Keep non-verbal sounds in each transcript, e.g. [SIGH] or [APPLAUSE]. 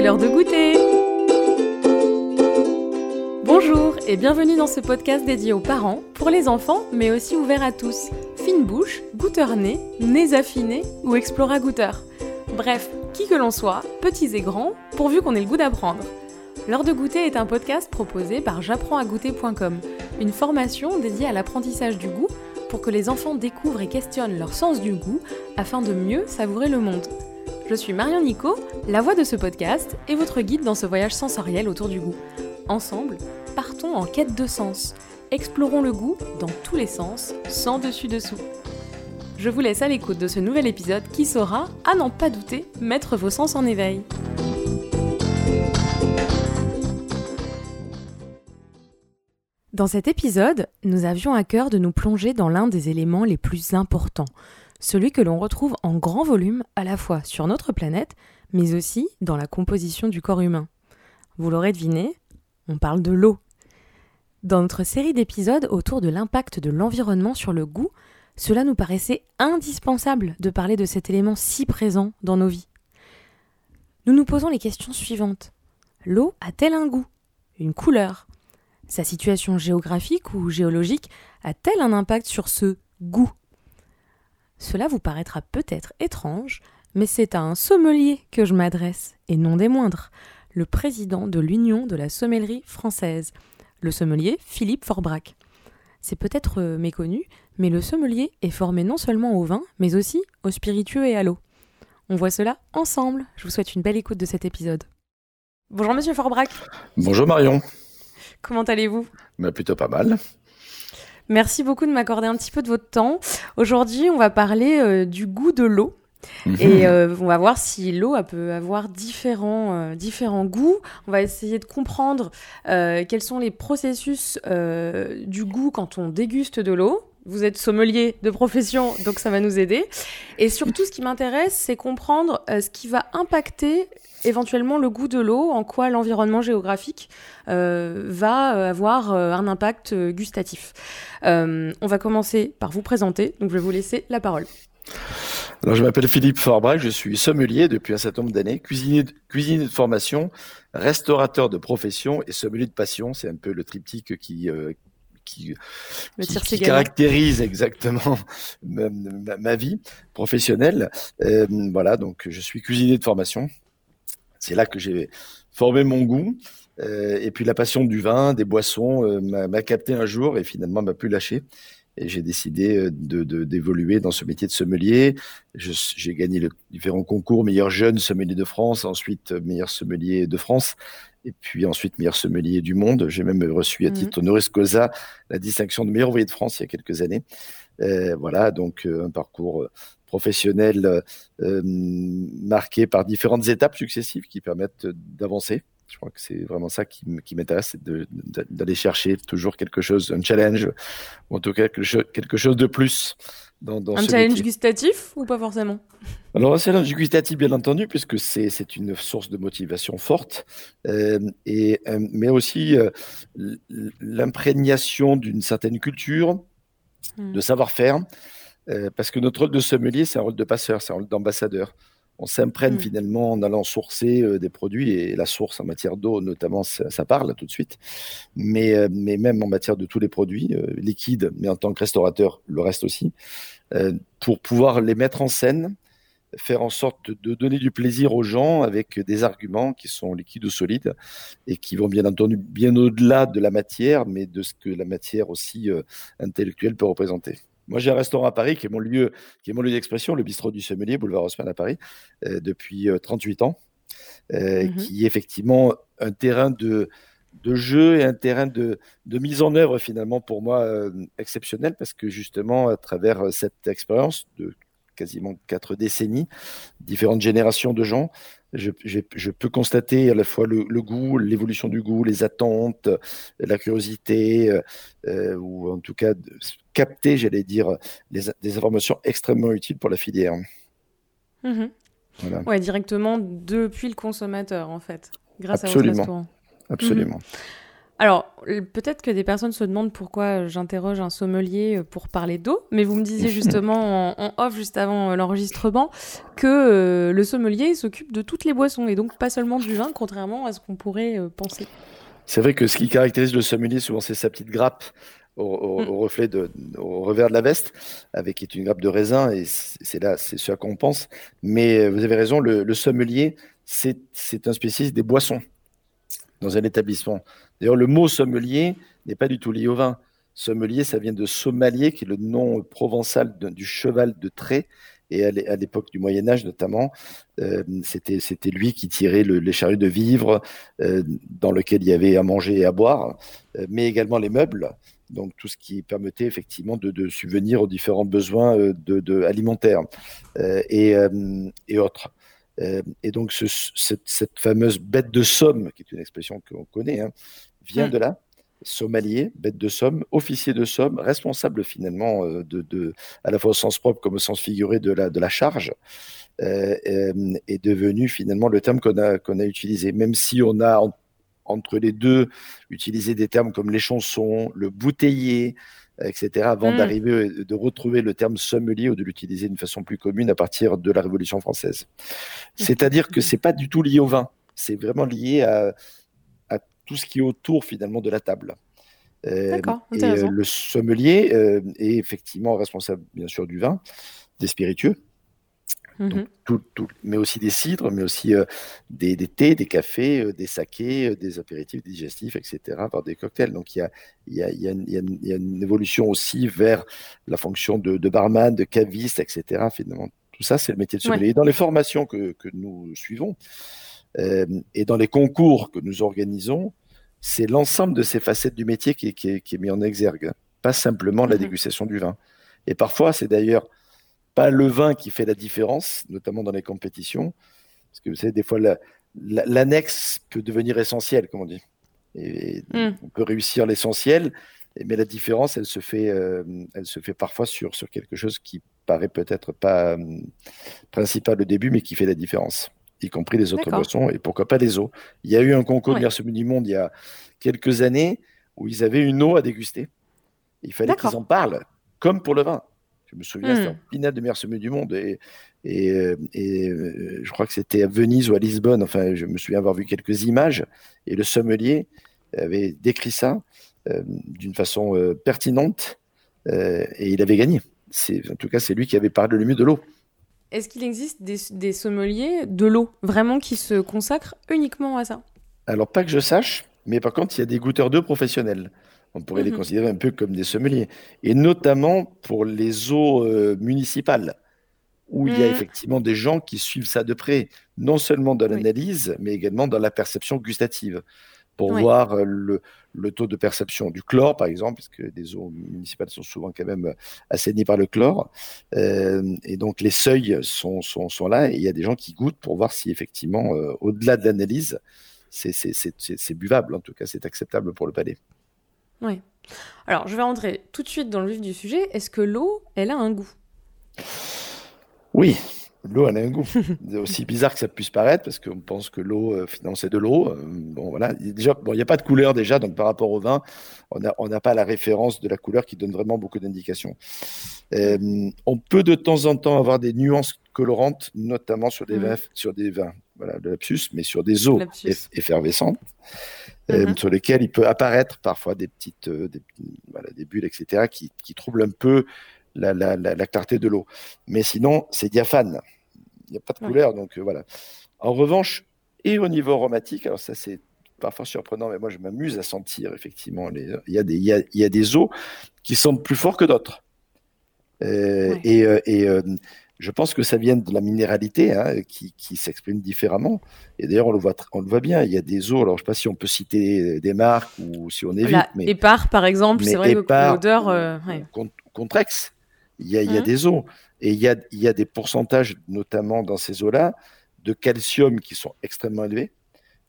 l'heure de goûter Bonjour et bienvenue dans ce podcast dédié aux parents, pour les enfants, mais aussi ouvert à tous. Fine bouche, goûteur nez, nez affinés ou explora goûteur. Bref, qui que l'on soit, petits et grands, pourvu qu'on ait le goût d'apprendre. L'heure de goûter est un podcast proposé par j'apprends-à-goûter.com, une formation dédiée à l'apprentissage du goût pour que les enfants découvrent et questionnent leur sens du goût afin de mieux savourer le monde. Je suis Marion Nico, la voix de ce podcast et votre guide dans ce voyage sensoriel autour du goût. Ensemble, partons en quête de sens. Explorons le goût dans tous les sens, sans dessus-dessous. Je vous laisse à l'écoute de ce nouvel épisode qui saura, à n'en pas douter, mettre vos sens en éveil. Dans cet épisode, nous avions à cœur de nous plonger dans l'un des éléments les plus importants, celui que l'on retrouve en grand volume à la fois sur notre planète, mais aussi dans la composition du corps humain. Vous l'aurez deviné, on parle de l'eau. Dans notre série d'épisodes autour de l'impact de l'environnement sur le goût, cela nous paraissait indispensable de parler de cet élément si présent dans nos vies. Nous nous posons les questions suivantes. L'eau a-t-elle un goût? Une couleur? Sa situation géographique ou géologique a-t-elle un impact sur ce goût? Cela vous paraîtra peut-être étrange, mais c'est à un sommelier que je m'adresse, et non des moindres, le président de l'Union de la sommellerie française, le sommelier Philippe Forbrac. C'est peut-être euh, méconnu, mais le sommelier est formé non seulement au vin, mais aussi au spiritueux et à l'eau. On voit cela ensemble. Je vous souhaite une belle écoute de cet épisode. Bonjour Monsieur Forbrac. Bonjour Marion. Comment allez-vous? Bah, Plutôt pas mal. Merci beaucoup de m'accorder un petit peu de votre temps. Aujourd'hui, on va parler euh, du goût de l'eau. Mhm. Et euh, on va voir si l'eau peut avoir différents, euh, différents goûts. On va essayer de comprendre quels sont les processus du goût quand on déguste de l'eau. Vous êtes sommelier de profession, donc ça va nous aider. Et surtout, ce qui m'intéresse, c'est comprendre ce qui va impacter éventuellement le goût de l'eau, en quoi l'environnement géographique euh, va euh, avoir euh, un impact gustatif. on va commencer par vous présenter, donc je vais vous laisser la parole. Alors, je m'appelle Philippe Forbrac, je suis sommelier depuis un certain nombre d'années, cuisinier de, cuisinier de formation, restaurateur de profession et sommelier de passion. C'est un peu le triptyque qui, qui, qui, caractérise exactement [LAUGHS] ma, vie professionnelle. voilà, donc je suis cuisinier de formation. C'est là que j'ai formé mon goût. Euh, et puis la passion du vin, des boissons, euh, m'a capté un jour et finalement m'a plus lâché. Et j'ai décidé euh, de d'évoluer dans ce métier de sommelier. J'ai gagné les différents concours, meilleur jeune sommelier de France, ensuite meilleur sommelier de France, et puis ensuite meilleur sommelier du monde. J'ai même reçu à mmh. titre honoris causa la distinction de meilleur ouvrier de France il y a quelques années. Euh, voilà, donc un parcours professionnel euh, euh, marqué par différentes étapes successives qui permettent d'avancer. Je crois que c'est vraiment ça qui, m'intéresse, c'est d'aller chercher toujours quelque chose, un challenge, ou en tout cas quelque, chose de plus. Dans, un challenge gustatif ou pas forcément? Alors un challenge gustatif bien entendu puisque c'est une source de motivation forte, euh, et, mais aussi l'imprégnation d'une certaine culture, hmm. de savoir-faire, euh, parce que notre rôle de sommelier, c'est un rôle de passeur, c'est un rôle d'ambassadeur. On s'imprègne mm. finalement en allant sourcer euh, des produits et la source en matière d'eau, notamment, ça, parle tout de suite. Mais, euh, mais même en matière de tous les produits liquides, mais en tant que restaurateur, le reste aussi, pour pouvoir les mettre en scène, faire en sorte de donner du plaisir aux gens avec des arguments qui sont liquides ou solides et qui vont bien entendu bien au-delà de la matière, mais de ce que la matière aussi intellectuelle peut représenter. Moi, j'ai un restaurant à Paris qui est mon lieu, qui est mon lieu d'expression, le bistrot du sommelier, boulevard Haussmann à Paris, euh, depuis 38 euh, ans, euh, mmh qui est effectivement un terrain de, de jeu et un terrain de, de mise en œuvre finalement pour moi exceptionnel parce que justement à travers cette expérience de quasiment quatre décennies, différentes générations de gens, je, je, peux constater à la fois le, goût, l'évolution du goût, les attentes, la curiosité, ou en tout cas capter, j'allais dire, des informations extrêmement utiles pour la filière. Mmh ouais, directement depuis le consommateur, en fait, grâce Absolument. à votre restaurant. Absolument. Mmh Alors, peut-être que des personnes se demandent pourquoi j'interroge un sommelier pour parler d'eau, mais vous me disiez justement [LAUGHS] en, off, juste avant l'enregistrement, que le sommelier s'occupe de toutes les boissons et donc pas seulement du vin, contrairement à ce qu'on pourrait penser. C'est vrai que ce qui caractérise le sommelier, souvent, c'est sa petite grappe au, mm. reflet de, au revers de la veste, avec qui est une grappe de raisin, et c'est là, c'est ce à quoi on pense. Mais euh, vous avez raison, le, sommelier, c'est un spécialiste des boissons dans un établissement. D'ailleurs, le mot sommelier n'est pas du tout lié au vin. Sommelier, ça vient de sommelier, qui est le nom provençal du cheval de trait. Et à l'époque du Moyen Âge notamment, euh, c'était lui qui tirait les charrues de vivres euh, dans lequel il y avait à manger et à boire, mais également les meubles donc tout ce qui permettait effectivement de, subvenir aux différents besoins euh, alimentaires euh, euh, et, autres. et donc cette, fameuse bête de somme, qui est une expression qu'on connaît, hein, vient mm. de là, sommelier, bête de somme, officier de somme, responsable finalement de, à la fois au sens propre comme au sens figuré de la, de la charge, est devenu finalement le terme qu'on a, qu'on a utilisé. Même si on a entre les deux, utiliser des termes comme les chansons, le bouteiller, etc., avant mm. d'arriver, euh, de retrouver le terme sommelier ou de l'utiliser d'une façon plus commune à partir de la Révolution française. C'est-à-dire que c'est pas du tout lié au vin, c'est vraiment lié à, tout ce qui est autour finalement de la table. Euh, euh, le sommelier est effectivement responsable bien sûr du vin, des spiritueux, donc, mhm. tout, mais aussi des cidres, mais aussi euh, des, thés, des cafés, euh, des sakés, euh, des apéritifs digestifs, etc., par des cocktails. Donc il y a, y, a, y, a y a, une évolution aussi vers la fonction de, barman, de caviste, etc. Finalement, tout ça, c'est le métier de sommelier. Dans les formations que, que nous suivons et dans les concours que nous organisons, c'est l'ensemble de ces facettes du métier qui, qui, est, mis en exergue, pas simplement la mhm. dégustation du vin. Et parfois, c'est d'ailleurs pas le vin qui fait la différence, notamment dans les compétitions. Parce que vous savez, des fois, l'annexe peut devenir essentielle, comme on dit. Et, hmm. On peut réussir l'essentiel, mais la différence, elle se fait, euh, elle se fait parfois sur, sur quelque chose qui paraît peut-être pas euh, principal au début, mais qui fait la différence, y compris les autres boissons et pourquoi pas les eaux. Il y a eu un concours de de du monde il y a quelques années où ils avaient une eau à déguster. Il fallait qu'ils en parlent, comme pour le vin. Je me souviens, c'était un pinade de meilleur sommet du monde. Et, et, euh, euh, je crois que c'était à Venise ou à Lisbonne. Enfin, je me souviens avoir vu quelques images. Et le sommelier avait décrit ça euh, d'une façon pertinente. et il avait gagné. En tout cas, c'est lui qui avait parlé le mieux de l'eau. Est-ce qu'il existe des, des sommeliers de l'eau, vraiment qui se consacrent uniquement à ça? Alors, pas que je sache, mais par contre, il y a des goûteurs d'eau professionnels. On pourrait les mhm. considérer un peu comme des sommeliers. Et notamment pour les eaux euh, municipales, où il y a mhm. effectivement des gens qui suivent ça de près, non seulement dans l'analyse, mais également dans la perception gustative, pour voir euh, le, taux de perception du chlore, par exemple, parce que les eaux municipales sont souvent quand même assainies par le chlore. Euh, et donc les seuils sont, sont, là, et il y a des gens qui goûtent pour voir si effectivement, au-delà de l'analyse, c'est buvable, en tout cas c'est acceptable pour le palais. Oui. Alors, je vais rentrer tout de suite dans le vif du sujet. Est-ce que l'eau, elle a un goût? Oui, l'eau, elle a un goût. [LAUGHS] c'est aussi bizarre que ça puisse paraître, parce qu'on pense que l'eau, euh, finalement, c'est de l'eau. Euh, bon, voilà. Déjà, bon, il n'y a pas de couleur déjà, donc par rapport au vin, on n'a pas la référence de la couleur qui donne vraiment beaucoup d'indications. Euh, on peut de temps en temps avoir des nuances colorantes, notamment sur des mmh. vins, sur des vins, voilà, de lapsus, mais sur des eaux effervescentes. Mhm. sur lesquels il peut apparaître parfois des petites des, bulles, etc., qui, troublent un peu la, clarté de l'eau. Mais sinon, c'est diaphane. Il n'y a pas de couleur, donc euh, voilà. En revanche, et au niveau aromatique, alors ça c'est parfois surprenant, mais moi je m'amuse à sentir effectivement. Les, il, y a des, il, y a, des eaux qui sont plus forts que d'autres. Et, et je pense que ça vient de la minéralité hein, qui, s'exprime différemment. Et d'ailleurs, on le voit, on le voit bien. Il y a des eaux. Alors, je ne sais pas si on peut citer des marques ou si on évite. La mais Épar, par exemple, c'est vrai que l'odeur. Euh, Contrex, il y a, il y a mmh. des eaux et il y a, il y a des pourcentages, notamment dans ces eaux-là, de calcium qui sont extrêmement élevés.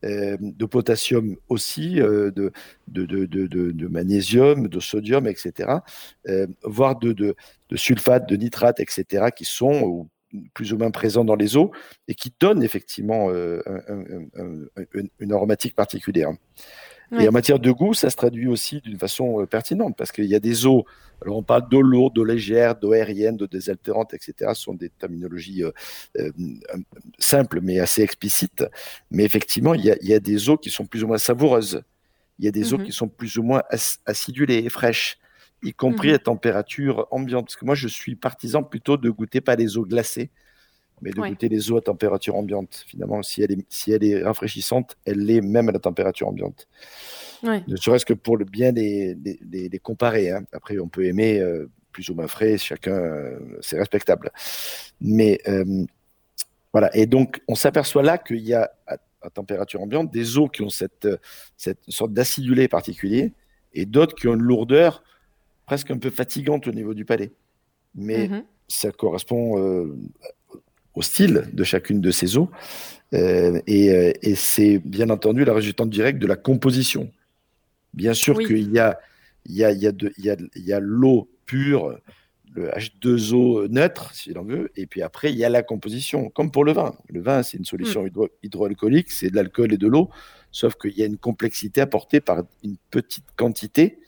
Euh, de potassium aussi, euh, de, de, de, de, magnésium, de sodium, etc., euh, voire de, de, sulfate, de nitrate, etc., qui sont plus ou moins présents dans les eaux et qui donnent effectivement une aromatique particulière. Et en matière de goût, ça se traduit aussi d'une façon pertinente parce qu'il y a des eaux. Alors on parle d'eau lourde, d'eau légère, d'eau aérienne, d'eau désaltérante, etc. Ce sont des terminologies simples mais assez explicites. Mais effectivement, il y, a, il y, a, des eaux qui sont plus ou moins savoureuses. Il y a des eaux mhm. qui sont plus ou moins acidulées et fraîches y compris mmh à température ambiante. Parce que moi, je suis partisan plutôt de goûter pas les eaux glacées, mais de goûter les eaux à température ambiante. Finalement, si elle est, si elle est rafraîchissante, elle l'est même à la température ambiante. Ne serait-ce que pour le bien les, les, comparer. Hein. Après, on peut aimer euh, plus ou moins frais, chacun, euh, c'est respectable. Mais euh, voilà. Et donc, on s'aperçoit là qu'il y a à, à, température ambiante des eaux qui ont cette, cette sorte d'acidulé particulier et d'autres qui ont une lourdeur presque un peu fatigante au niveau du palais. Mais mhm. ça correspond au style de chacune de ces eaux. Euh, et, c'est bien entendu la résultante directe de la composition. Bien sûr qu'il y a, il y a, il y a, il y a, l'eau pure, le H2O neutre, si l'on veut, et puis après, il y a la composition, comme pour le vin. Le vin, c'est une solution mm. hydroalcoolique, c'est de l'alcool et de l'eau, sauf qu'il y a une complexité apportée par une petite quantité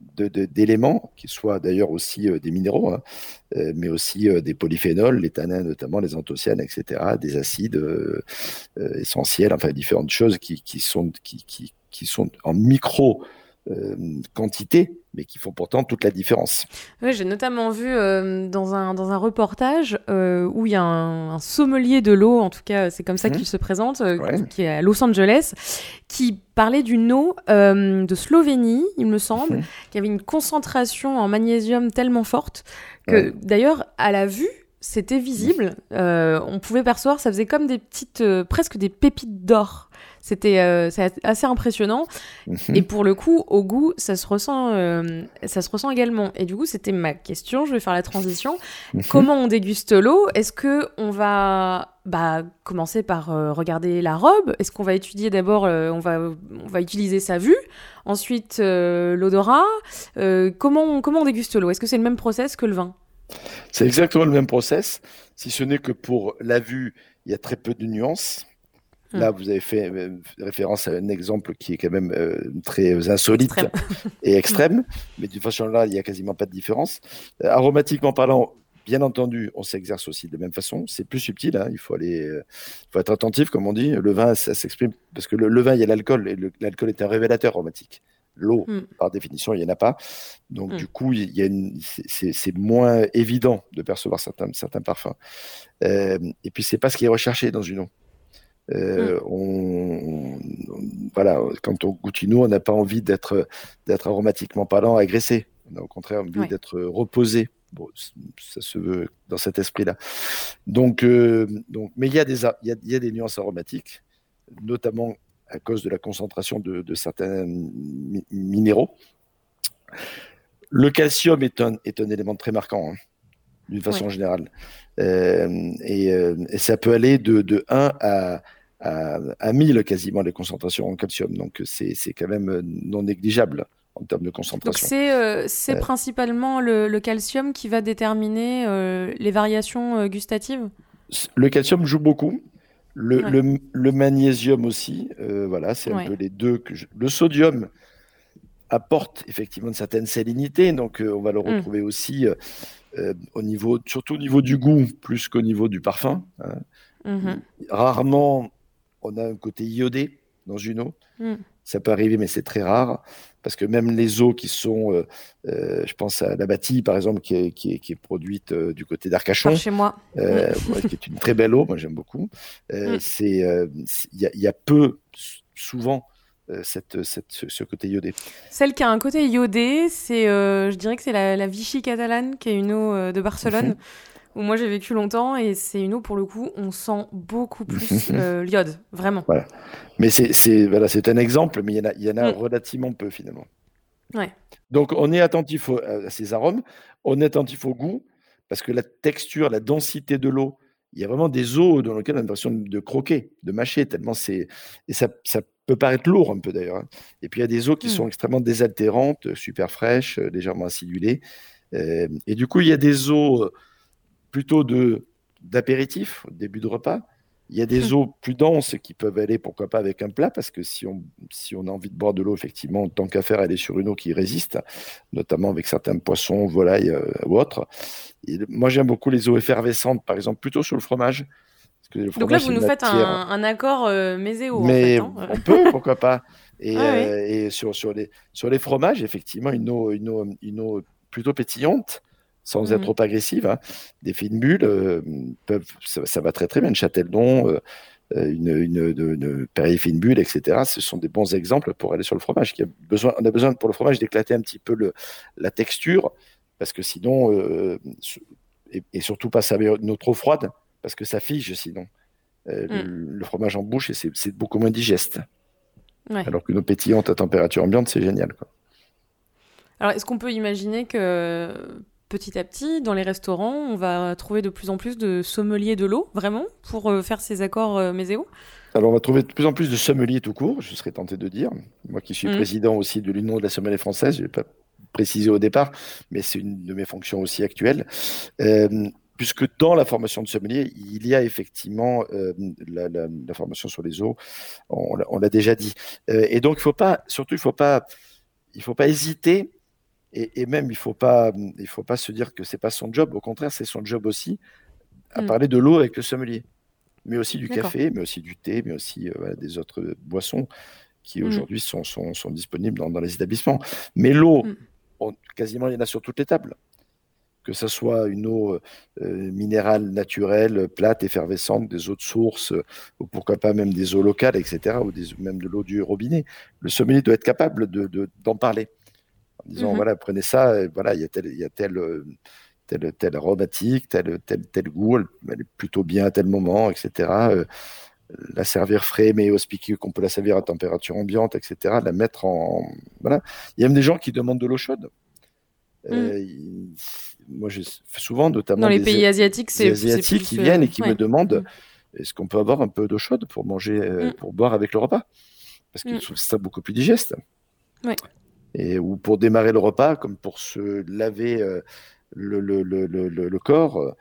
d'éléments, qui soient d'ailleurs aussi euh, des minéraux, hein, euh, mais aussi euh, des polyphénols, les tanins notamment, les anthocyanes, etc., des acides essentiels, enfin différentes choses qui, qui sont, qui, qui, qui, sont en micro quantité, mais qui font pourtant toute la différence. Oui, j'ai notamment vu dans, un, dans un reportage où il y a un, sommelier de l'eau, en tout cas c'est comme ça mmh. qu'il se présente, qui est à Los Angeles, qui parlait d'une eau euh, de Slovénie, il me semble, qui avait une concentration en magnésium tellement forte que d'ailleurs, à la vue, c'était visible. Euh, on pouvait percevoir, ça faisait comme des petites, euh, presque des pépites d'or. C'était euh, assez impressionnant. Mhm. Et pour le coup, au goût, ça se ressent, ça se ressent également. Et du coup, c'était ma question. Je vais faire la transition. Mhm. Comment on déguste l'eau? Est-ce que on va bah, commencer par euh, regarder la robe? Est-ce qu'on va étudier d'abord On va, on va utiliser sa vue? Ensuite, l'odorat. comment, on, comment on déguste l'eau? Est-ce que c'est le même process que le vin? C'est exactement le même process, si ce n'est que pour la vue, il y a très peu de nuances. Là, hmm. vous avez fait euh, référence à un exemple qui est quand même euh, très insolite [LAUGHS] et extrême, mais d'une façon là, il n'y a quasiment pas de différence. Euh, aromatiquement parlant, bien entendu, on s'exerce aussi de la même façon. C'est plus subtil, hein. il faut aller, faut être attentif, comme on dit. Le vin, ça s'exprime parce que le, vin, il y a l'alcool et l'alcool est un révélateur aromatique. L'eau, hmm. par définition, il n'y en a pas. Donc, hmm. du coup, il y a c'est moins évident de percevoir certains, certains parfums. et puis, c'est pas ce qui est recherché dans une eau. Euh, mm. on, voilà, quand on goûte une eau, on n'a pas envie d'être, aromatiquement parlant agressé. On a au contraire envie d'être reposé. Bon, ça se veut dans cet esprit-là. Donc, euh, donc, mais il y, a des, il, y a, il y a des nuances aromatiques, notamment à cause de la concentration de, de certains minéraux. Le calcium est un, est un élément très marquant, hein, d'une façon générale. Euh, et, et, ça peut aller de, de 1 à, à, à 1000 quasiment les concentrations en calcium. Donc c'est quand même non négligeable en termes de concentration. C'est euh, euh, principalement le, le, calcium qui va déterminer euh, les variations euh, gustatives? Le calcium joue beaucoup. Le, le, le magnésium aussi, euh, voilà, c'est un peu les deux. Que Le sodium apporte effectivement une certaine salinité, donc on va le mm. retrouver aussi au niveau, surtout au niveau du goût, plus qu'au niveau du parfum. Hein. Mm-hmm. Rarement on a un côté iodé dans une eau. Hmm. Ça peut arriver, mais c'est très rare. Parce que même les eaux qui sont, euh, euh, je pense à la bâtie, par exemple, qui est, qui est, produite euh, du côté d'Arcachon. chez moi. qui est une très belle eau, moi j'aime beaucoup. C'est, Il y, a peu, souvent, cette, cette, ce côté iodé. Celle qui a un côté iodé, c'est, je dirais que c'est la, Vichy catalane, qui est une eau de Barcelone. [LAUGHS] Où moi j'ai vécu longtemps et c'est une eau pour le coup, on sent beaucoup plus [LAUGHS] euh, l'iode, vraiment. Voilà. Mais c'est voilà, un exemple, mais il y en a, y en a mm. relativement peu finalement. Ouais. Donc on est attentif à ces arômes, on est attentif au goût, parce que la texture, la densité de l'eau, il y a vraiment des eaux dans lesquelles on a l'impression de croquer, de mâcher, tellement c'est. Et ça, ça, peut paraître lourd un peu d'ailleurs. Hein. Et puis il y a des eaux qui mm. sont extrêmement désaltérantes, super fraîches, euh, légèrement acidulées. Euh, et du coup, il y a des eaux plutôt de d'apéritif, début de repas, Il y a des eaux plus denses qui peuvent aller, pourquoi pas, avec un plat, parce que si on, si on a envie de boire de l'eau, effectivement, tant qu'à faire, aller sur une eau qui résiste, notamment avec certains poissons, volailles euh, ou autres. moi, j'aime beaucoup les eaux effervescentes, par exemple, plutôt sur le fromage. Donc là, vous nous faites un, accord euh, méséo. Mais en fait, hein. on peut, pourquoi pas. [LAUGHS] Et, euh, et, sur, sur, les, sur les fromages, effectivement, une eau, une eau, une eau plutôt pétillante, sans être mmh. trop agressive. Hein. Des fines bulles, euh, peuvent, ça, va très très bien. Une Châteldon, euh, une, une, une, Perrier fine bulle, etc. Ce sont des bons exemples pour aller sur le fromage. Qui a besoin, on a besoin pour le fromage d'éclater un petit peu le, la texture, parce que sinon, euh, et, surtout pas une eau trop froide, parce que ça fige sinon. Mmh. Le, fromage en bouche, et c'est beaucoup moins digeste. Alors qu'une eau pétillante à température ambiante, c'est génial. Quoi. Alors, est-ce qu'on peut imaginer que petit à petit, dans les restaurants, on va trouver de plus en plus de sommeliers de l'eau, vraiment, pour euh, faire ces accords euh, méséo alors, on va trouver de plus en plus de sommeliers tout court, je serais tenté de dire. Moi qui suis mm. président aussi de l'Union de la sommelier française, je ne vais pas préciser au départ, mais c'est une de mes fonctions aussi actuelles. Euh, puisque dans la formation de sommelier, il y a effectivement la, formation sur les eaux, on, l'a déjà dit. et donc, il faut pas, surtout, il faut pas, il faut pas hésiter et, même, il ne faut, pas, faut pas se dire que ce n'est pas son job. Au contraire, c'est son job aussi à mm. parler de l'eau avec le sommelier. Mais aussi du café, mais aussi du thé, mais aussi euh, des autres boissons qui mm. aujourd'hui sont, sont, sont, disponibles dans, dans, les établissements. Mais l'eau, mm. quasiment, il y en a sur toutes les tables. Que ce soit une eau euh, minérale naturelle, plate, effervescente, des eaux de source, ou pourquoi pas même des eaux locales, etc., ou des, même de l'eau du robinet. Le sommelier doit être capable d'en de, d'en parler en disant, mmh voilà, prenez ça, voilà, il y a tel, il y a tel, euh, tel, tel aromatique, tel, tel, tel goût, elle, est plutôt bien à tel moment, etc. Euh, la servir frais, mais auspicieux, qu'on peut la servir à température ambiante, etc. La mettre en. Voilà. Il y a même des gens qui demandent de l'eau chaude. Euh, mmh. moi, je souvent, notamment. Dans les pays asiatiques, c'est. Des asiatiques qui viennent et qui me demandent mmh. est-ce qu'on peut avoir un peu d'eau chaude pour manger, mmh. pour boire avec le repas? Parce qu'ils trouvent ça beaucoup plus digeste. Ouais et, ou pour démarrer le repas, comme pour se laver euh, le, le, le, le, corps euh,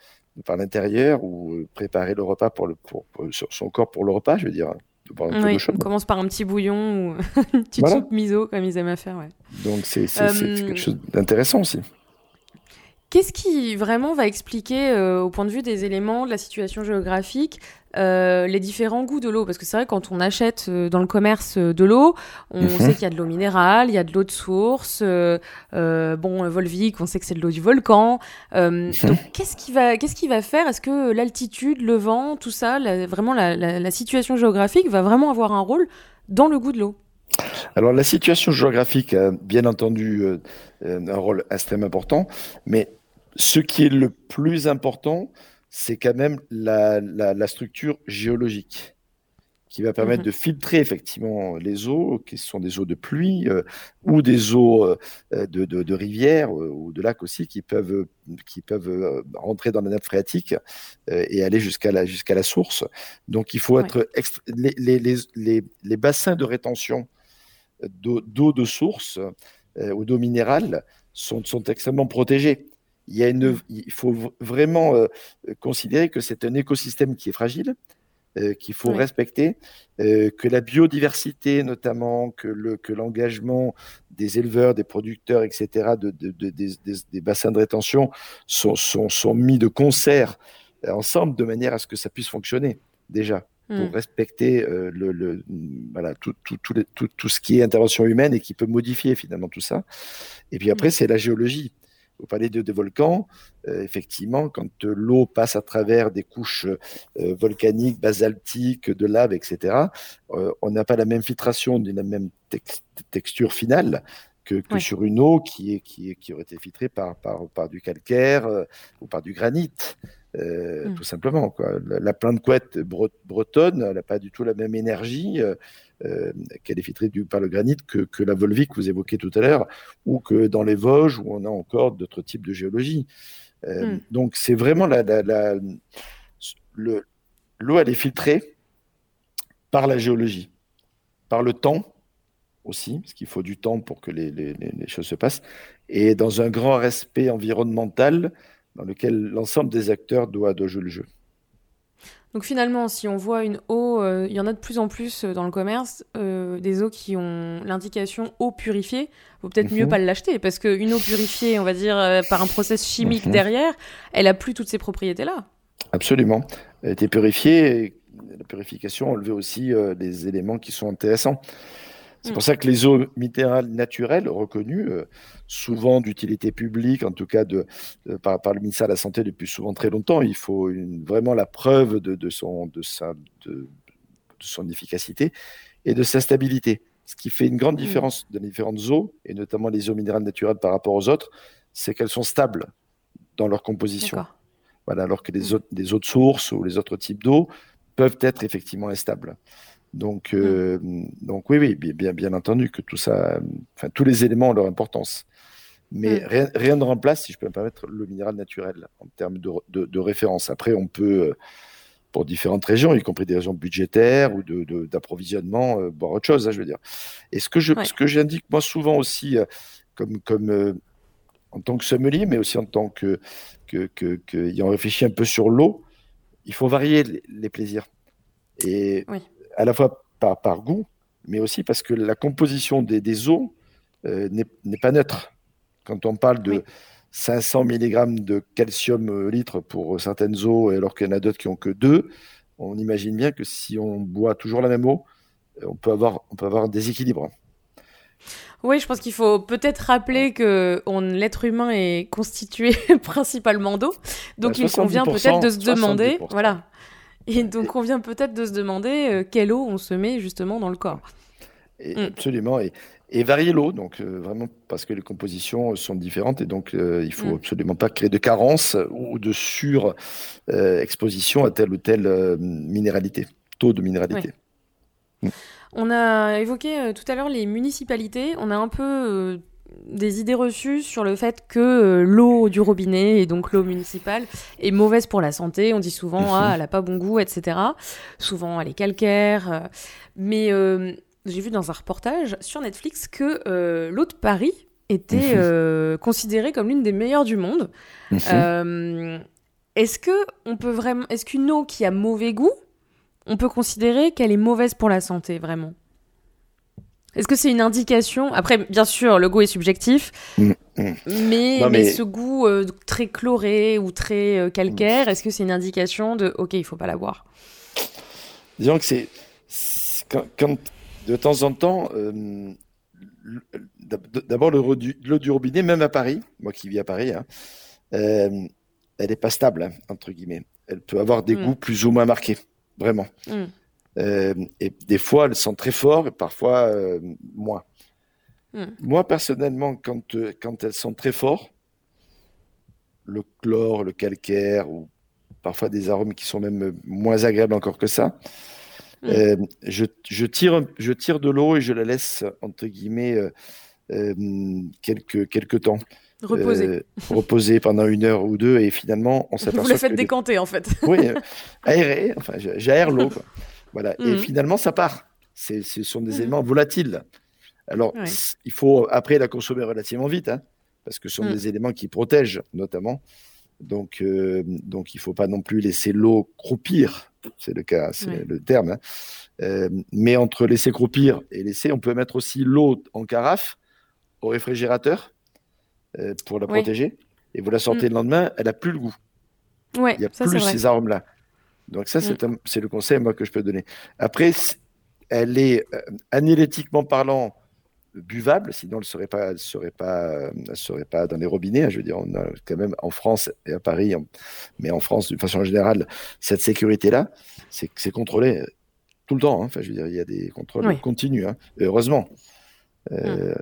par l'intérieur ou préparer le repas pour, le, pour, son corps pour le repas, je veux dire. Oui, on commence par un petit bouillon ou [LAUGHS] une petite soupe miso, comme ils aiment à faire. Ouais. Donc c'est euh, quelque chose d'intéressant aussi. Qu'est-ce qui vraiment va expliquer, euh, au point de vue des éléments, de la situation géographique, euh, les différents goûts de l'eau? Parce que c'est vrai, quand on achète euh, dans le commerce de l'eau, on mhm. sait qu'il y a de l'eau minérale, il y a de l'eau de source. bon, Volvic, on sait que c'est de l'eau du volcan. Mhm. donc, qu'est-ce qui va, qu'est-ce qui va faire? Est-ce que l'altitude, le vent, tout ça, vraiment la, la situation géographique va vraiment avoir un rôle dans le goût de l'eau? Alors la situation géographique a bien entendu un rôle extrêmement important, mais ce qui est le plus important, c'est quand même la, structure géologique qui va permettre mhm. de filtrer effectivement les eaux, qui sont des eaux de pluie euh, ou des eaux euh, de, de, rivières euh, ou de lacs aussi, qui peuvent, qui peuvent rentrer dans la nappe phréatique et aller jusqu'à la, jusqu'à la source. Donc il faut être les, les, les, bassins de rétention d'eau de source ou d'eau minérale sont, sont extrêmement protégés il, y a une, il faut vraiment euh, considérer que c'est un écosystème qui est fragile, euh, qu'il faut respecter, euh, que la biodiversité notamment, que, le, que l'engagement des éleveurs, des producteurs, etc., de, de, des, des, bassins de rétention sont, sont, sont, mis de concert ensemble de manière à ce que ça puisse fonctionner déjà pour respecter le, le, voilà, tout, tout, tout, tout, tout, ce qui est intervention humaine et qui peut modifier finalement tout ça. Et puis après, hmm. c'est la géologie. Vous parlez de, des volcans. Euh, effectivement, quand l'eau passe à travers des couches euh, volcaniques, basaltiques, de lave, etc., euh, on n'a pas la même filtration, ni la même texture finale que, sur une eau qui, est, qui, est, qui aurait été filtrée par, par, par du calcaire ou par du granit. Hmm. Tout simplement. Quoi. La, la plainte couette bretonne, n'a pas du tout la même énergie euh, qu'elle est filtrée du, par le granit que, que, la Volvic que vous évoquez tout à l'heure, ou que dans les Vosges où on a encore d'autres types de géologie. Euh, hmm. Donc c'est vraiment la, la, le, l'eau, elle est filtrée par la géologie, par le temps aussi, parce qu'il faut du temps pour que les, les, les, choses se passent, et dans un grand respect environnemental dans lequel l'ensemble des acteurs doit, doit jouer le jeu. Donc finalement, si on voit une eau, il y en a de plus en plus dans le commerce, des eaux qui ont l'indication eau purifiée, vaut peut-être mieux mhm. pas l'acheter parce qu'une eau purifiée, on va dire, par un process chimique mhm. derrière, elle a plus toutes ces propriétés-là. Absolument. Elle a été purifiée la purification enlevait aussi euh, des éléments qui sont intéressants. C'est pour mm. ça que les eaux minérales naturelles reconnues, euh, souvent d'utilité publique, en tout cas de, par, le ministère de la Santé depuis souvent très longtemps, il faut vraiment la preuve de, son, de, sa, de, son efficacité et de sa stabilité. Ce qui fait une grande mm. différence dans les différentes eaux, et notamment les eaux minérales naturelles par rapport aux autres, c'est qu'elles sont stables dans leur composition. Voilà, alors que les, autres, les autres sources ou les autres types d'eau peuvent être effectivement instables. Donc, euh, mm. donc oui, oui, bien, bien entendu que tout ça, enfin, tous les éléments ont leur importance. Mais mm. rien, ne remplace, si je peux me permettre, le minéral naturel en termes de, de, référence. Après, on peut, euh, pour différentes régions, y compris des régions budgétaires ou d'approvisionnement, de, boire autre chose, hein, je veux dire. Et ce que je, ce que j'indique moi souvent aussi, euh, comme, comme en tant que sommelier, mais aussi en tant que, que, que, que ayant réfléchi un peu sur l'eau, il faut varier les, plaisirs. Et à la fois par, par, goût, mais aussi parce que la composition des, des eaux euh, n'est pas neutre. Quand on parle de 500 mg de calcium euh, litre pour certaines eaux, alors qu'il y en a d'autres qui ont que 2, on imagine bien que si on boit toujours la même eau, on peut avoir, on peut avoir un déséquilibre. Oui, je pense qu'il faut peut-être rappeler que l'être humain est constitué [LAUGHS] principalement d'eau, donc il convient peut-être de se demander, voilà, et donc on vient peut-être de se demander euh, quelle eau on se met justement dans le corps. Mm. Absolument, et, varier l'eau, donc euh, vraiment parce que les compositions sont différentes et donc euh, il faut mm. absolument pas créer de carence ou de surexposition à telle ou telle minéralité, taux de minéralité. Mm. On a évoqué euh, tout à l'heure les municipalités. On a un peu euh, des idées reçues sur le fait que euh, l'eau du robinet, et donc l'eau municipale, est mauvaise pour la santé. On dit souvent, ah, elle n'a pas bon goût, etc. Souvent, elle est calcaire. mais j'ai vu dans un reportage sur Netflix que l'eau de Paris était considérée comme l'une des meilleures du monde. est-ce que on peut vraiment, est-ce qu'une eau qui a mauvais goût on peut considérer qu'elle est mauvaise pour la santé, vraiment? Est-ce que c'est une indication? Après, bien sûr, le goût est subjectif, mm, mm. Mais, ce goût euh, très chloré ou très euh, calcaire, est-ce que c'est une indication de OK, il faut pas la boire? Disons que c'est quand, de temps en temps, euh, d'abord l'eau du, robinet, même à Paris, moi qui vis à Paris, hein, elle n'est pas stable, hein, entre guillemets. Elle peut avoir des mm. goûts plus ou moins marqués vraiment. Euh, et des fois, elles sont très fortes, et parfois euh, moins. Mm. Moi, personnellement, quand, euh, quand elles sont très fortes, le chlore, le calcaire, ou parfois des arômes qui sont même moins agréables encore que ça, mm. je, je, tire, je tire de l'eau et je la laisse, entre guillemets, quelques, quelques temps. Reposer. reposer pendant une heure ou deux et finalement on s'aperçoit. Vous le faites décanter en fait. oui, aérer, enfin j'aère l'eau. Voilà. Et mhm. finalement ça part. Ce sont des mhm. éléments volatiles. Alors il faut après la consommer relativement vite, hein, parce que ce sont mhm. des éléments qui protègent notamment. Donc, euh, donc il ne faut pas non plus laisser l'eau croupir, c'est le cas, c'est le terme. Hein. Euh, mais entre laisser croupir et laisser, on peut mettre aussi l'eau en carafe au réfrigérateur euh, pour la protéger. Et vous la sortez mm. le lendemain, elle n'a plus le goût. Il n'y a plus ces arômes-là. Donc ça, mm. c'est le conseil moi que je peux donner. Après, elle est euh, analytiquement parlant buvable, sinon elle ne serait pas, serait pas, serait pas dans les robinets. Hein. je veux dire, on a quand même en France et à Paris, mais en France d'une façon générale, cette sécurité-là, c'est contrôlé tout le temps. Hein. Enfin, je veux dire, il y a des contrôles continus, hein. heureusement. Euh, mm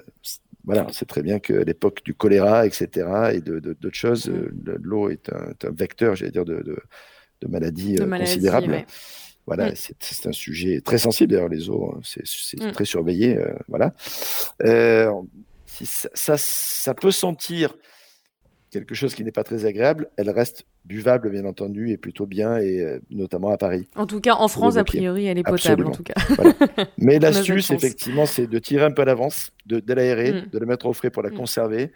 voilà, c'est très bien qu'à l'époque du choléra, etc., et de, d'autres choses, mm. euh, l'eau est un, vecteur, j'allais dire, de, de, maladies euh, considérables. Voilà, mm. c'est, un sujet très sensible, d'ailleurs, les eaux, hein, c'est, mm. très surveillé. Euh, voilà. ça, ça, peut sentir quelque chose qui n'est pas très agréable, elle reste buvable, bien entendu, et plutôt bien, et euh, notamment à Paris. En tout cas, en France, a priori, elle est potable, en tout cas. Mais [LAUGHS] l'astuce, effectivement, c'est de tirer un peu à l'avance, de, l'aérer, mm. de la mettre au frais pour la mm. conserver,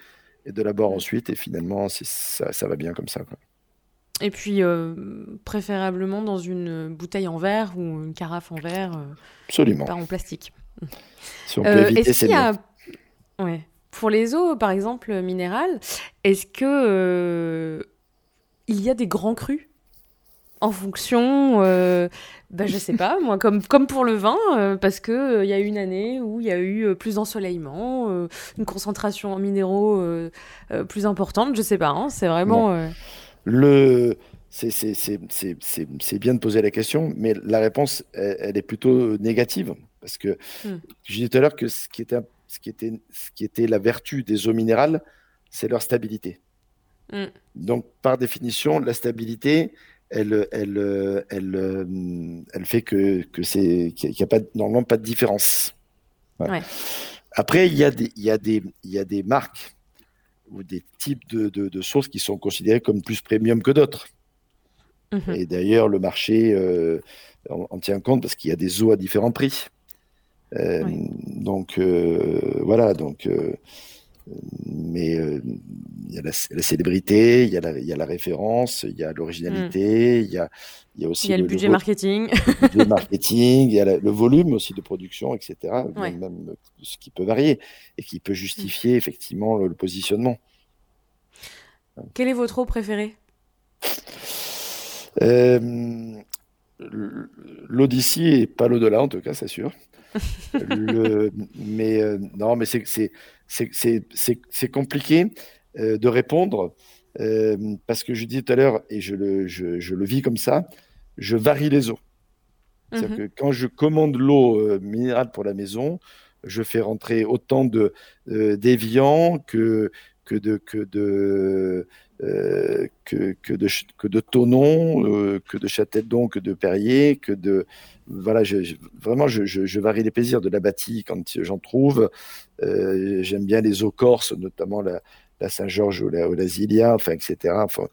et de la boire ensuite, et finalement, ça, ça va bien comme ça. Et puis, préférablement dans une bouteille en verre ou une carafe en verre. Absolument. Pas en plastique. Si on peut éviter, c'est a... ouais. Pour les eaux, par exemple, minérales, est-ce que il y a des grands crus en fonction, euh, bah, je sais pas, moi, comme, comme pour le vin, euh, parce qu'il il y a eu une année où il y a eu plus d'ensoleillement, une concentration en minéraux plus importante, je sais pas, hein, c'est vraiment. Le. C'est bien de poser la question, mais la réponse, elle, est plutôt négative. Parce que hmm. je disais tout à l'heure que ce qui, était, ce, qui était, ce qui était la vertu des eaux minérales, c'est leur stabilité. Hmm. Donc, par définition, la stabilité, elle, elle, elle, elle, fait que, que c'est qu'il n'y a pas normalement pas de différence. Après, il y a des il y a des il y a des marques ou des types de, de, sources qui sont considérées comme plus premium que d'autres. Mhm. Et d'ailleurs, le marché euh, en, tient compte parce qu'il y a des eaux à différents prix. Euh, donc euh, voilà, donc mais euh, il y a la, célébrité, il y, a la, y a la référence, il y a l'originalité, hmm. il y, a, y a aussi il y a le, budget marketing, le [LAUGHS] marketing, il y a le volume aussi de production, etc. Même, ce qui peut varier et qui peut justifier effectivement le, positionnement. Quel est votre eau préféré euh, L'Odyssée et pas l'au-delà, en tout cas, c'est sûr. Le, mais euh, non, mais c'est compliqué euh, de répondre euh, parce que je dis tout à l'heure, et je le, je, je le, vis comme ça, je varie les eaux. C'est-à-dire mhm. que quand je commande l'eau minérale pour la maison, je fais rentrer autant de d'évian que que de que de euh, que, que, de, que de Tonon, euh, que de Châteldon, que de Perrier, que de. Voilà, je, vraiment, je, je, varie les plaisirs de la bâtie quand j'en trouve. Euh, j'aime bien les eaux corses, notamment la, la Saint-Georges ou la, ou Zilia, enfin, etc. Enfin,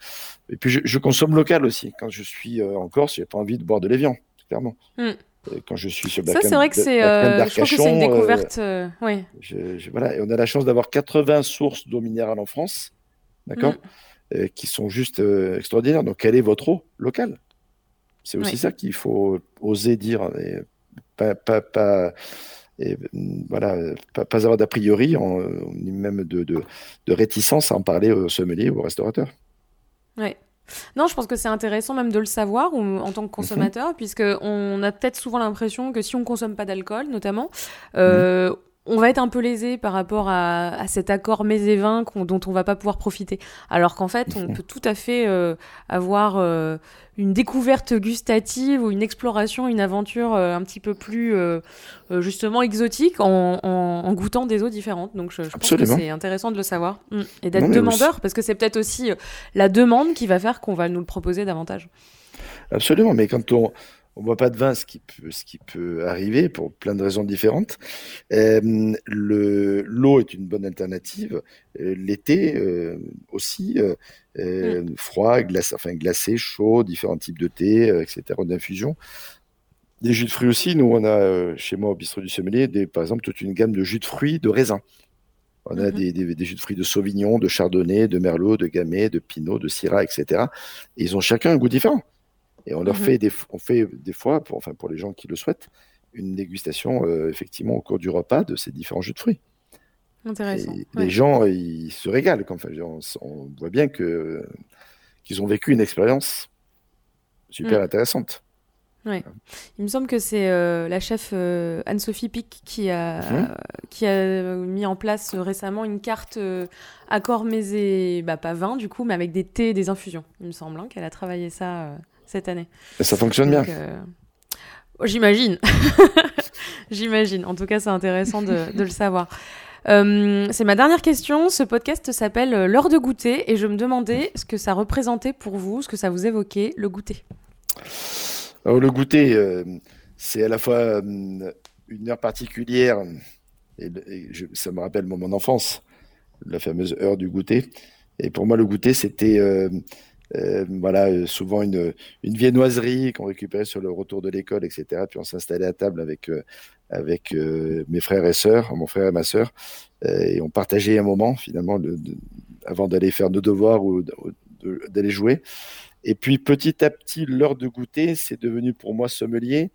et puis, je, consomme local aussi. Quand je suis en Corse, j'ai pas envie de boire de l'évian, clairement. Hmm. Quand je suis sur Ça, c'est vrai que c'est une découverte. oui. voilà, et on a la chance d'avoir 80 sources d'eau minérale en France. D'accord? Hmm. Euh, qui sont juste euh, extraordinaires. Donc, quelle est votre eau locale? C'est aussi ça qu'il faut oser dire. Et pas, pas, pas et, voilà, pas, pas avoir d'a priori, ni même de, de, de, réticence à en parler au sommelier ou au restaurateur. Oui. Non, je pense que c'est intéressant même de le savoir en tant que consommateur, puisqu'on mhm. puisque on a peut-être souvent l'impression que si on consomme pas d'alcool, notamment, euh, mhm on va être un peu lésé par rapport à, cet accord mets et vins dont on va pas pouvoir profiter. Alors qu'en fait, on peut tout à fait euh, avoir euh, une découverte gustative ou une exploration, une aventure euh, un petit peu plus justement exotique en, goûtant des eaux différentes. Donc je, pense que c'est intéressant de le savoir mm. et d'être demandeur parce que c'est peut-être aussi la demande qui va faire qu'on va nous le proposer davantage. Absolument, mais quand on, on boit pas de vin, ce qui peut, ce qui peut arriver pour plein de raisons différentes. Euh, le, l'eau est une bonne alternative. Euh, l'été euh, aussi, mm. froid, glacé, enfin glacé, chaud, différents types de thé, etc. d'infusion. Des jus de fruits aussi. Nous, on a chez moi au bistrot du sommelier, des, par exemple, toute une gamme de jus de fruits de raisin. On a mm-hmm. des, des, jus de fruits de Sauvignon, de Chardonnay, de Merlot, de Gamay, de Pinot, de Syrah, etc. Et ils ont chacun un goût différent. Et on leur mmh fait des, on fait des fois, pour, enfin pour les gens qui le souhaitent, une dégustation euh, effectivement au cours du repas de ces différents jus de fruits. Intéressant. Les gens, ils se régalent. Enfin, on, voit bien que qu'ils ont vécu une expérience super mmh. intéressante. Ouais. Il me semble que c'est euh, la chef euh, Anne-Sophie Pic qui a, mmh. qui a mis en place récemment une carte accord mais et bah, pas vin du coup, mais avec des thés et des infusions. Il me semble hein, qu'elle a travaillé ça cette année. Et ça fonctionne bien. Euh, j'imagine. [LAUGHS] J'imagine. En tout cas, c'est intéressant de, le savoir. Euh, c'est ma dernière question. Ce podcast s'appelle euh, L'heure de goûter et je me demandais ce que ça représentait pour vous, ce que ça vous évoquait, le goûter. Alors, le goûter, c'est à la fois une heure particulière et, ça me rappelle mon enfance, la fameuse heure du goûter. Et pour moi, le goûter, c'était euh, voilà, euh, souvent une, une viennoiserie qu'on récupérait sur le retour de l'école, etc. Puis on s'installait à table avec, euh, avec mes frères et sœurs, mon frère et ma sœur, et on partageait un moment finalement avant d'aller faire nos devoirs ou d'aller jouer. Et puis petit à petit, l'heure de goûter, c'est devenu pour moi sommelier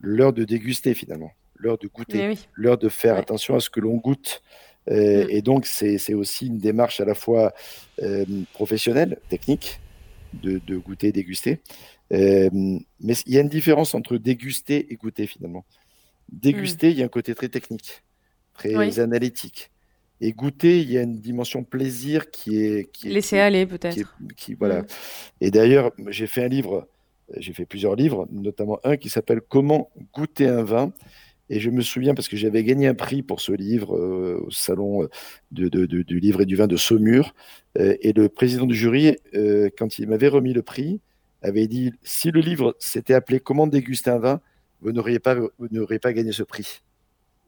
l'heure de déguster finalement, l'heure de goûter, l'heure de faire attention à ce que l'on goûte. Mm. Et donc, c'est aussi une démarche à la fois professionnelle, technique, de, goûter, déguster. Euh, mais il y a une différence entre déguster et goûter finalement. Déguster, mm. il y a un côté très technique, très analytique. Et goûter, il y a une dimension plaisir qui est. Qui Laisser aller, peut-être. Qui, voilà. Mm. Et d'ailleurs, j'ai fait un livre, j'ai fait plusieurs livres, notamment un qui s'appelle Comment goûter un vin. Et je me souviens, parce que j'avais gagné un prix pour ce livre euh, au salon de, du livre et du vin de Saumur. Euh, et le président du jury, euh, quand il m'avait remis le prix, avait dit si le livre s'était appelé Comment déguster un vin, vous n'auriez pas, pas gagné ce prix.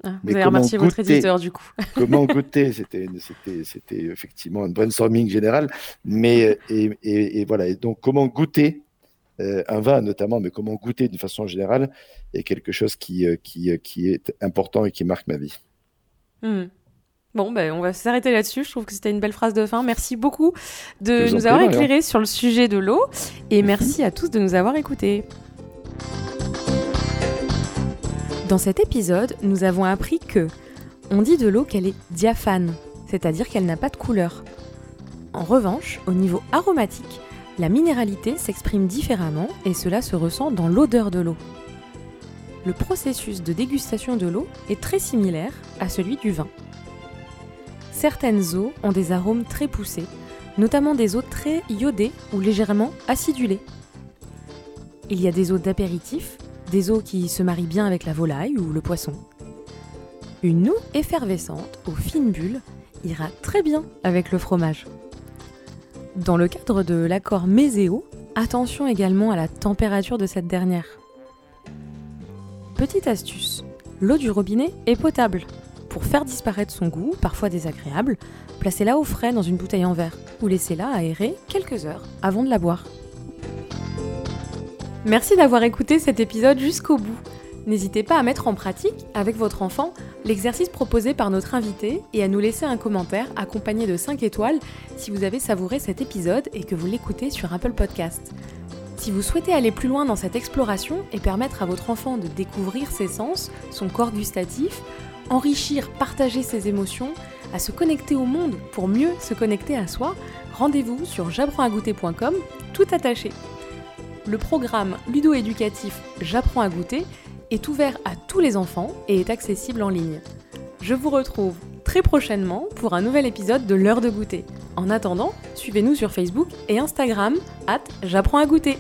Ah, vous avez remercié votre éditeur du coup. [LAUGHS] comment goûter? C'était effectivement un brainstorming général. Mais, et, et, voilà. Et donc, comment goûter euh, un vin notamment, mais comment goûter d'une façon générale est quelque chose qui, euh, qui, euh, qui est important et qui marque ma vie. Hmm. Bon, ben, on va s'arrêter là-dessus. Je trouve que c'était une belle phrase de fin. Merci beaucoup de nous avoir éclairé sur le sujet de l'eau et merci à tous de nous avoir écoutés. Dans cet épisode, nous avons appris que on dit de l'eau qu'elle est diaphane, c'est-à-dire qu'elle n'a pas de couleur. En revanche, au niveau aromatique, la minéralité s'exprime différemment et cela se ressent dans l'odeur de l'eau. Le processus de dégustation de l'eau est très similaire à celui du vin. Certaines eaux ont des arômes très poussés, notamment des eaux très iodées ou légèrement acidulées. Il y a des eaux d'apéritif, des eaux qui se marient bien avec la volaille ou le poisson. Une eau effervescente aux fines bulles ira très bien avec le fromage. Dans le cadre de l'accord Méséo, attention également à la température de cette dernière. Petite astuce, l'eau du robinet est potable. Pour faire disparaître son goût, parfois désagréable, placez-la au frais dans une bouteille en verre ou laissez-la aérer quelques heures avant de la boire. Merci d'avoir écouté cet épisode jusqu'au bout. N'hésitez pas à mettre en pratique, avec votre enfant, l'exercice proposé par notre invité et à nous laisser un commentaire accompagné de 5 étoiles si vous avez savouré cet épisode et que vous l'écoutez sur Apple Podcast. Si vous souhaitez aller plus loin dans cette exploration et permettre à votre enfant de découvrir ses sens, son corps gustatif, enrichir, partager ses émotions, à se connecter au monde pour mieux se connecter à soi, rendez-vous sur j'apprends-à-goûter.com tout attaché. Le programme ludo-éducatif J'apprends à goûter est ouvert à tous les enfants et est accessible en ligne. Je vous retrouve très prochainement pour un nouvel épisode de l'heure de goûter. En attendant, suivez-nous sur Facebook et Instagram, at j'apprends à goûter.